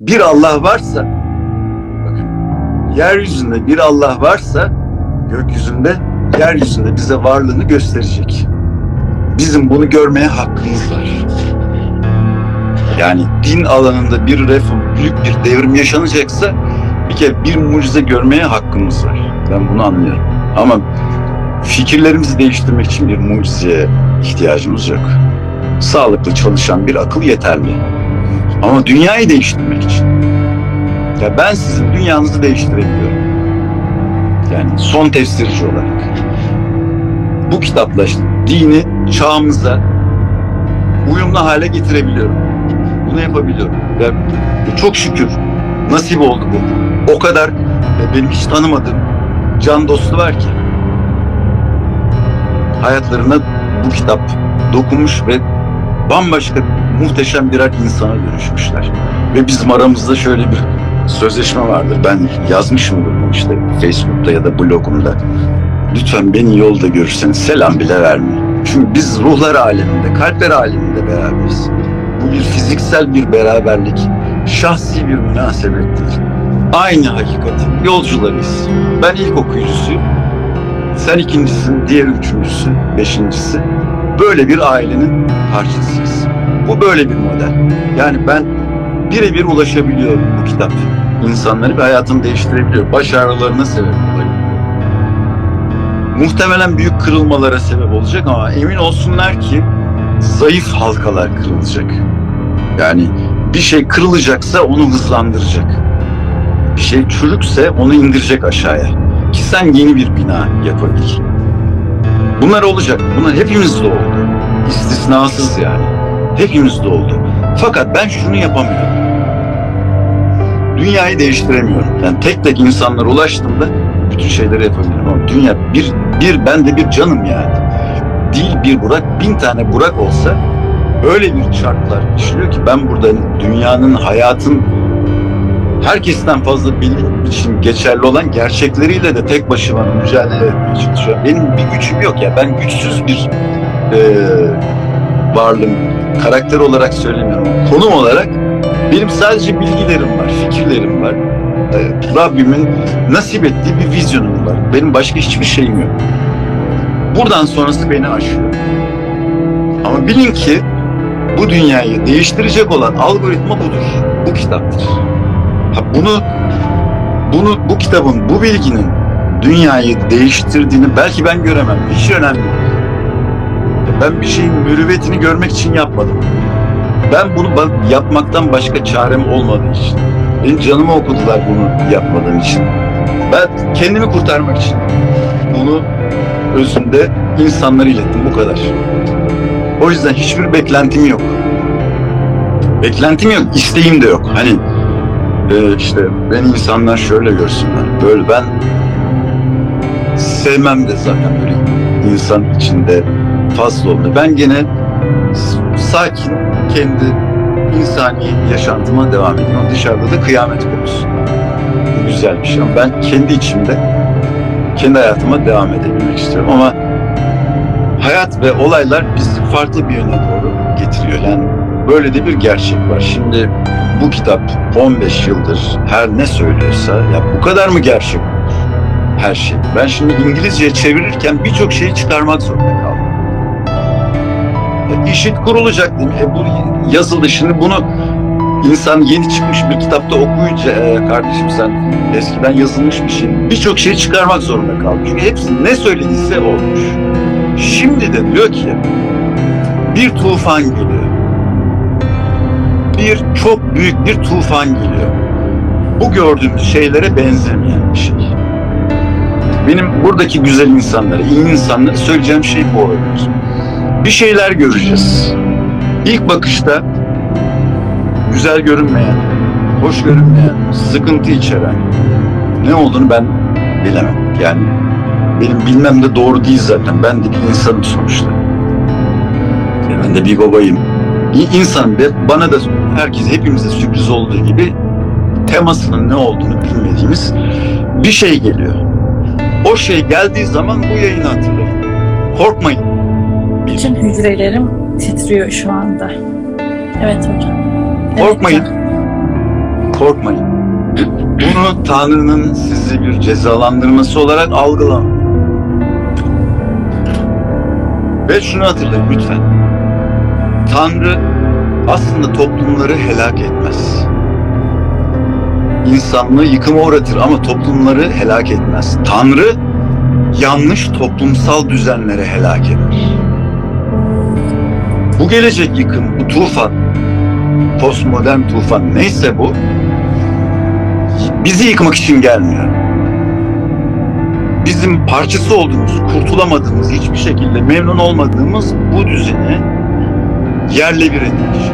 bir Allah varsa bakın yeryüzünde bir Allah varsa gökyüzünde yeryüzünde bize varlığını gösterecek. Bizim bunu görmeye hakkımız var. Yani din alanında bir reform, büyük bir devrim yaşanacaksa bir kere bir mucize görmeye hakkımız var. Ben bunu anlıyorum. Ama fikirlerimizi değiştirmek için bir mucizeye ihtiyacımız yok. Sağlıklı çalışan bir akıl yeterli. Ama dünyayı değiştirmek için. Ya ben sizin dünyanızı değiştirebiliyorum. Yani son tefsirci olarak. Bu kitapla işte dini çağımıza uyumlu hale getirebiliyorum. Bunu yapabiliyorum. Ve çok şükür nasip oldu bu. O kadar benim hiç tanımadığım can dostu var ki. Hayatlarına bu kitap dokunmuş ve bambaşka muhteşem birer insana dönüşmüşler. Ve bizim aramızda şöyle bir sözleşme vardır. Ben yazmışımdır bunu işte Facebook'ta ya da blogumda. Lütfen beni yolda görürseniz selam bile vermeyin. Çünkü biz ruhlar aleminde, kalpler aleminde beraberiz. Bu bir fiziksel bir beraberlik, şahsi bir münasebet. Aynı hakikatin yolcularıyız. Ben ilk okuyucusuyum. Sen ikincisin, diğer üçüncüsü, beşincisi. Böyle bir ailenin parçasıyız. Bu böyle bir model. Yani ben birebir ulaşabiliyorum bu kitap. İnsanları ve hayatını değiştirebiliyor. Baş ağrılarına sebep olabiliyor. Muhtemelen büyük kırılmalara sebep olacak ama emin olsunlar ki zayıf halkalar kırılacak. Yani bir şey kırılacaksa onu hızlandıracak. Bir şey çürükse onu indirecek aşağıya. Ki sen yeni bir bina yapabil. Bunlar olacak. Bunlar hepimizde oldu. İstisnasız yani. Hepimizde oldu. Fakat ben şunu yapamıyorum. Dünyayı değiştiremiyorum. Yani tek tek insanlara ulaştığımda bütün şeyleri yapabilirim ama dünya bir, bir ben de bir canım yani. Değil bir Burak, bin tane Burak olsa öyle bir çarklar işliyor ki ben burada dünyanın, hayatın herkesten fazla benim için geçerli olan gerçekleriyle de tek başıma mücadele etmeye çalışıyorum. Benim bir gücüm yok ya. Ben güçsüz bir e, varlığım. Karakter olarak söylemiyorum. Konum olarak benim sadece bilgilerim var, fikirlerim var. E, Rabbimin nasip ettiği bir vizyonum var. Benim başka hiçbir şeyim yok. Buradan sonrası beni aşıyor. Ama bilin ki bu dünyayı değiştirecek olan algoritma budur. Bu kitaptır. Ha bunu bunu bu kitabın, bu bilginin dünyayı değiştirdiğini belki ben göremem. Hiç önemli değil. Ben bir şeyin mürüvvetini görmek için yapmadım. Ben bunu yapmaktan başka çarem olmadığı için. Benim canımı okudular bunu yapmadığım için. Ben kendimi kurtarmak için bunu özünde insanlara ilettim bu kadar. O yüzden hiçbir beklentim yok. Beklentim yok, isteğim de yok. Hani e, işte beni insanlar şöyle görsünler. Böyle ben sevmem de zaten böyle insan içinde fazla oldu. Ben gene sakin kendi insani yaşantıma devam ediyorum. Dışarıda da kıyamet konusu. Bu güzel bir şey ama ben kendi içimde kendi hayatıma devam edebilmek istiyorum ama hayat ve olaylar bizi farklı bir yöne doğru getiriyor. Yani böyle de bir gerçek var. Şimdi bu kitap 15 yıldır her ne söylüyorsa ya bu kadar mı gerçek olur? Her şey. Ben şimdi İngilizceye çevirirken birçok şeyi çıkarmak zorunda kaldım. Ya işit kurulacak? E bu yazılı şimdi bunu insan yeni çıkmış bir kitapta okuyunca e, kardeşim sen eskiden yazılmış bir şey birçok şey çıkarmak zorunda kaldım. Çünkü hepsi ne söylediyse olmuş. Şimdi de diyor ki bir tufan geliyor bir çok büyük bir tufan geliyor. Bu gördüğümüz şeylere benzemeyen bir şey. Benim buradaki güzel insanlara, iyi insanlara söyleyeceğim şey bu olabilir. Bir şeyler göreceğiz. İlk bakışta güzel görünmeyen, hoş görünmeyen, sıkıntı içeren ne olduğunu ben bilemem. Yani benim bilmem de doğru değil zaten. Ben de bir insanım sonuçta. Ben de bir babayım. İnsan ve bana da herkes hepimize sürpriz olduğu gibi temasının ne olduğunu bilmediğimiz bir şey geliyor. O şey geldiği zaman bu yayını hatırlayın. Korkmayın. Bütün hücrelerim titriyor şu anda. Evet hocam. Evet Korkmayın. hocam. korkmayın. Bunu Tanrı'nın sizi bir cezalandırması olarak algılamayın. Ve şunu hatırlayın lütfen. Tanrı aslında toplumları helak etmez. İnsanlığı yıkıma uğratır ama toplumları helak etmez. Tanrı yanlış toplumsal düzenlere helak eder. Bu gelecek yıkım, bu tufan, postmodern tufan neyse bu, bizi yıkmak için gelmiyor. Bizim parçası olduğumuz, kurtulamadığımız, hiçbir şekilde memnun olmadığımız bu düzeni yerle bir etmek.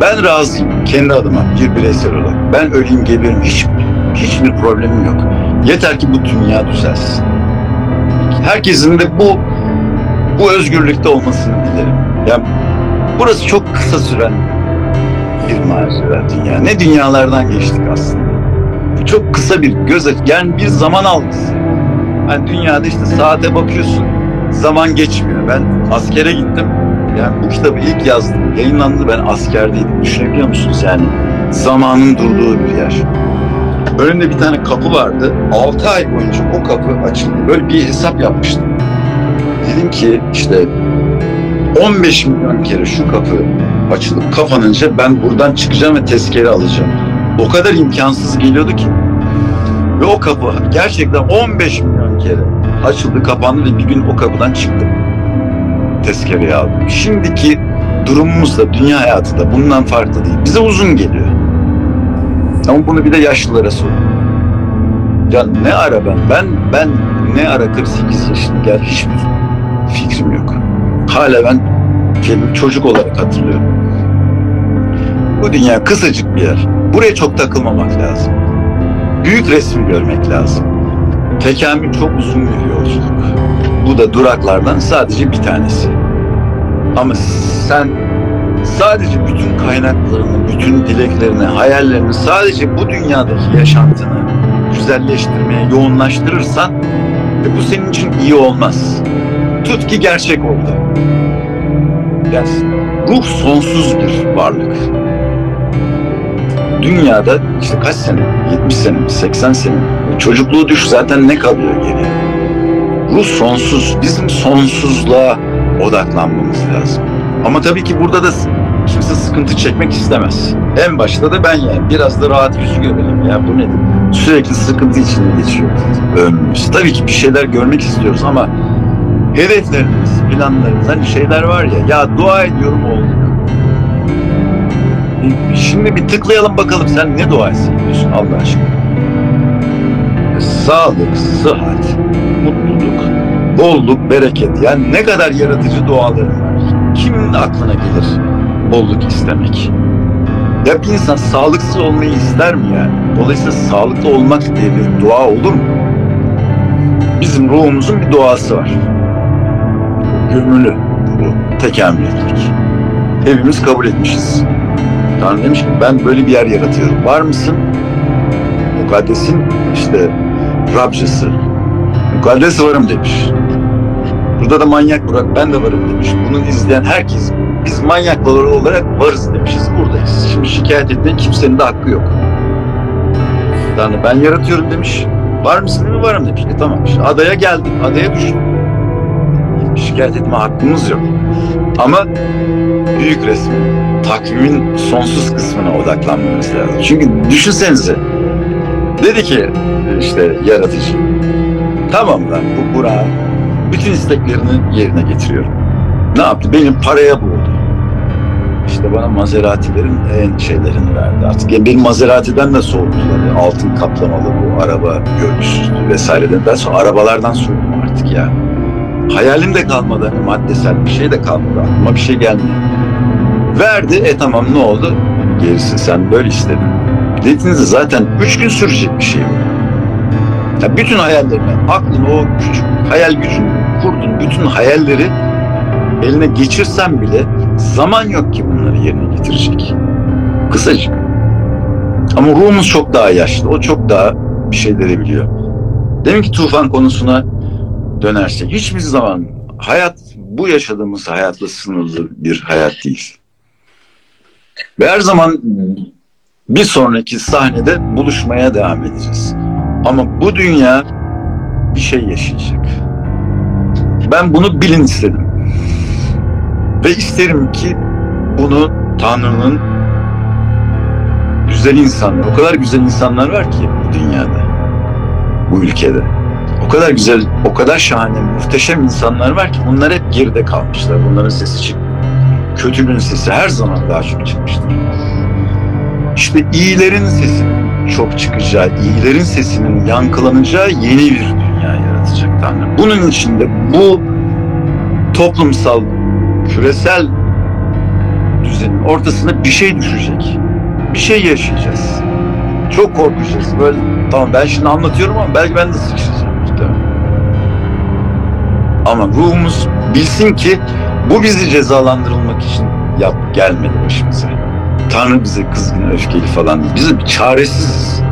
Ben razıyım kendi adıma bir bireysel olarak. Ben öleyim geberim hiç hiçbir problemim yok. Yeter ki bu dünya düzelsin. Herkesin de bu bu özgürlükte olmasını dilerim. Yani burası çok kısa süren bir macera dünya. Ne dünyalardan geçtik aslında. Bu çok kısa bir göz aç, yani bir zaman algısı. Yani dünyada işte saate bakıyorsun, zaman geçmiyor. Ben askere gittim. Yani bu kitabı ilk yazdım, yayınlandı ben askerdeydim. Düşünebiliyor musunuz yani? Zamanın durduğu bir yer. Önümde bir tane kapı vardı. 6 ay boyunca o kapı açıldı. Böyle bir hesap yapmıştım. Dedim ki işte 15 milyon kere şu kapı açılıp kapanınca ben buradan çıkacağım ve tezkere alacağım. O kadar imkansız geliyordu ki. Ve o kapı gerçekten 15 milyon kere açıldı, kapandı ve bir gün o kapıdan çıktım. Tezkereyi aldım. Şimdiki durumumuz da dünya hayatı da bundan farklı değil. Bize uzun geliyor. Ama bunu bir de yaşlılara sorun. Ya ne ara ben? Ben ben ne ara 48 yaşındayken hiçbir fikrim yok. Hala ben kendimi çocuk olarak hatırlıyorum. Bu dünya kısacık bir yer. Buraya çok takılmamak lazım. Büyük resmi görmek lazım. Tekamül çok uzun bir yolculuk. Bu da duraklardan sadece bir tanesi. Ama sen sadece bütün kaynaklarını, bütün dileklerini, hayallerini sadece bu dünyadaki yaşantını güzelleştirmeye yoğunlaştırırsan e bu senin için iyi olmaz. Tut ki gerçek oldu. Gelsin. Ruh sonsuz bir varlık. Dünyada işte kaç sene, 70 sene, 80 sene, çocukluğu düş zaten ne kalıyor geriye? Ruh sonsuz, bizim sonsuzluğa odaklanmamız lazım. Ama tabii ki burada da kimse sıkıntı çekmek istemez. En başta da ben yani biraz da rahat yüzü görelim ya bu nedir? Sürekli sıkıntı içinde geçiyor ömrümüz. Tabii ki bir şeyler görmek istiyoruz ama hedeflerimiz, planlarımız hani şeyler var ya ya dua ediyorum olduk. E, Şimdi bir tıklayalım bakalım sen ne dua ediyorsun Allah aşkına. E, Sağlık, sıhhat, mutluluk, bolluk, bereket. Yani ne kadar yaratıcı duaların var. Kimin aklına gelir bolluk istemek? Ya bir insan sağlıksız olmayı ister mi yani? Dolayısıyla sağlıklı olmak diye bir dua olur mu? Bizim ruhumuzun bir duası var. Gömülü bu tekamül etmek. Hepimiz kabul etmişiz. Tanrı demiş ki ben böyle bir yer yaratıyorum. Var mısın? Mukaddesin işte Rabcısı. Mukaddes varım demiş. Burada da manyak Burak ben de varım demiş. Bunu izleyen herkes biz manyaklar olarak varız demişiz. Buradayız. Şimdi şikayet etmenin kimsenin de hakkı yok. Tanrı ben yaratıyorum demiş. Var mısın? Varım demiş. E tamam işte adaya geldim. Adaya düştüm. Şikayet etme hakkımız yok. Ama büyük resmi, takvimin sonsuz kısmına odaklanmamız lazım. Çünkü düşünsenize. Dedi ki işte yaratıcı. Tamam lan bu Burak bütün isteklerini yerine getiriyorum. Ne yaptı? Benim paraya boğdu. İşte bana Maserati'lerin en şeylerini verdi. Artık yani benim Maserati'den de soğudular. Ya. Altın kaplamalı bu araba görgüsüzdü vesaireden. Ben sonra arabalardan soğudum artık ya. Hayalim de kalmadı. Maddesel bir şey de kalmadı. Aklıma bir şey gelmiyor. Verdi. E tamam ne oldu? Gerisi sen böyle istedin. Dediğinizde zaten üç gün sürecek bir şey. Ya bütün hayallerini, aklın o küçük hayal gücünü kurdun. Bütün hayalleri eline geçirsen bile zaman yok ki bunları yerine getirecek. Kısacık. Ama ruhumuz çok daha yaşlı. O çok daha bir şeyleri biliyor. Demin ki tufan konusuna dönersek hiçbir zaman hayat bu yaşadığımız hayatla sınırlı bir hayat değil. Ve her zaman Bir sonraki sahnede buluşmaya devam edeceğiz. Ama bu dünya bir şey yaşayacak. Ben bunu bilin istedim. Ve isterim ki bunu Tanrı'nın güzel insanlar, o kadar güzel insanlar var ki bu dünyada, bu ülkede. O kadar güzel, o kadar şahane, muhteşem insanlar var ki bunlar hep geride kalmışlar. Bunların sesi çıkmıyor. Kötülüğün sesi her zaman daha çok çıkmıştır. İşte iyilerin sesinin çok çıkacağı, iyilerin sesinin yankılanacağı yeni bir dünya yaratacak Tanrı. Bunun içinde bu toplumsal, küresel düzenin ortasına bir şey düşecek. Bir şey yaşayacağız. Çok korkacağız. Böyle tamam ben şimdi anlatıyorum ama belki ben de sıçrayacağım. Ama ruhumuz bilsin ki bu bizi cezalandırılmak için yap gelmedi başımıza. Tanrı bize kızgın, öfkeli falan değil. Biz çaresiziz.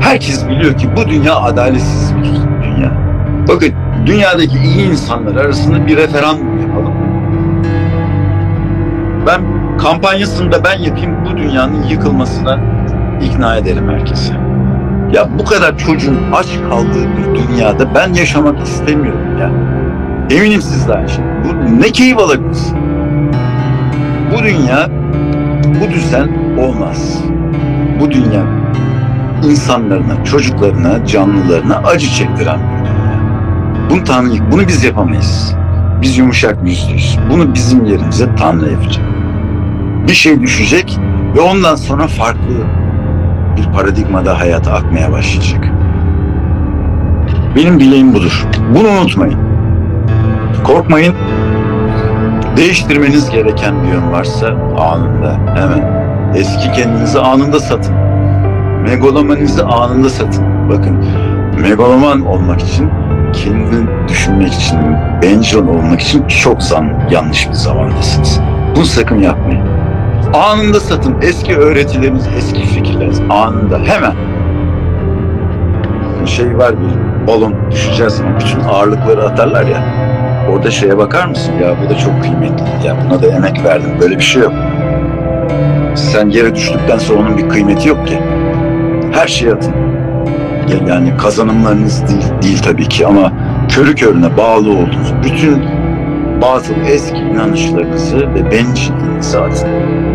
Herkes biliyor ki bu dünya adaletsiz bir dünya. Bakın dünyadaki iyi insanlar arasında bir referandum yapalım. Ben kampanyasını da ben yapayım bu dünyanın yıkılmasına ikna ederim herkese. Ya bu kadar çocuğun aç kaldığı bir dünyada ben yaşamak istemiyorum ya. Eminim siz de aynı şey. Bu ne keyif alabiliriz? Bu dünya, bu düzen olmaz. Bu dünya insanlarına, çocuklarına, canlılarına acı çektiren bir dünya. Bunu Tanrı, bunu biz yapamayız. Biz yumuşak yüzlüyüz. Bunu bizim yerimize Tanrı yapacak. Bir şey düşecek ve ondan sonra farklı bir paradigmada hayata akmaya başlayacak. Benim dileğim budur. Bunu unutmayın. Korkmayın. Değiştirmeniz gereken bir yön varsa anında, hemen. Eski kendinizi anında satın. Megalomaninizi anında satın. Bakın, megaloman olmak için, kendini düşünmek için, bencil olmak için çok zan, yanlış bir zamandasınız. Bunu sakın yapmayın. Anında satın. Eski öğretileriniz, eski fikirleriniz anında, hemen. Şey var bir balon düşeceğiz zaman bütün ağırlıkları atarlar ya. Orada şeye bakar mısın? Ya bu da çok kıymetli. Ya buna da emek verdim. Böyle bir şey yok. Sen yere düştükten sonra onun bir kıymeti yok ki. Her şeyi atın. Yani kazanımlarınız değil, değil tabii ki ama körü körüne bağlı olduğunuz bütün batıl eski inanışlarınızı ve bencilliğinizi atın.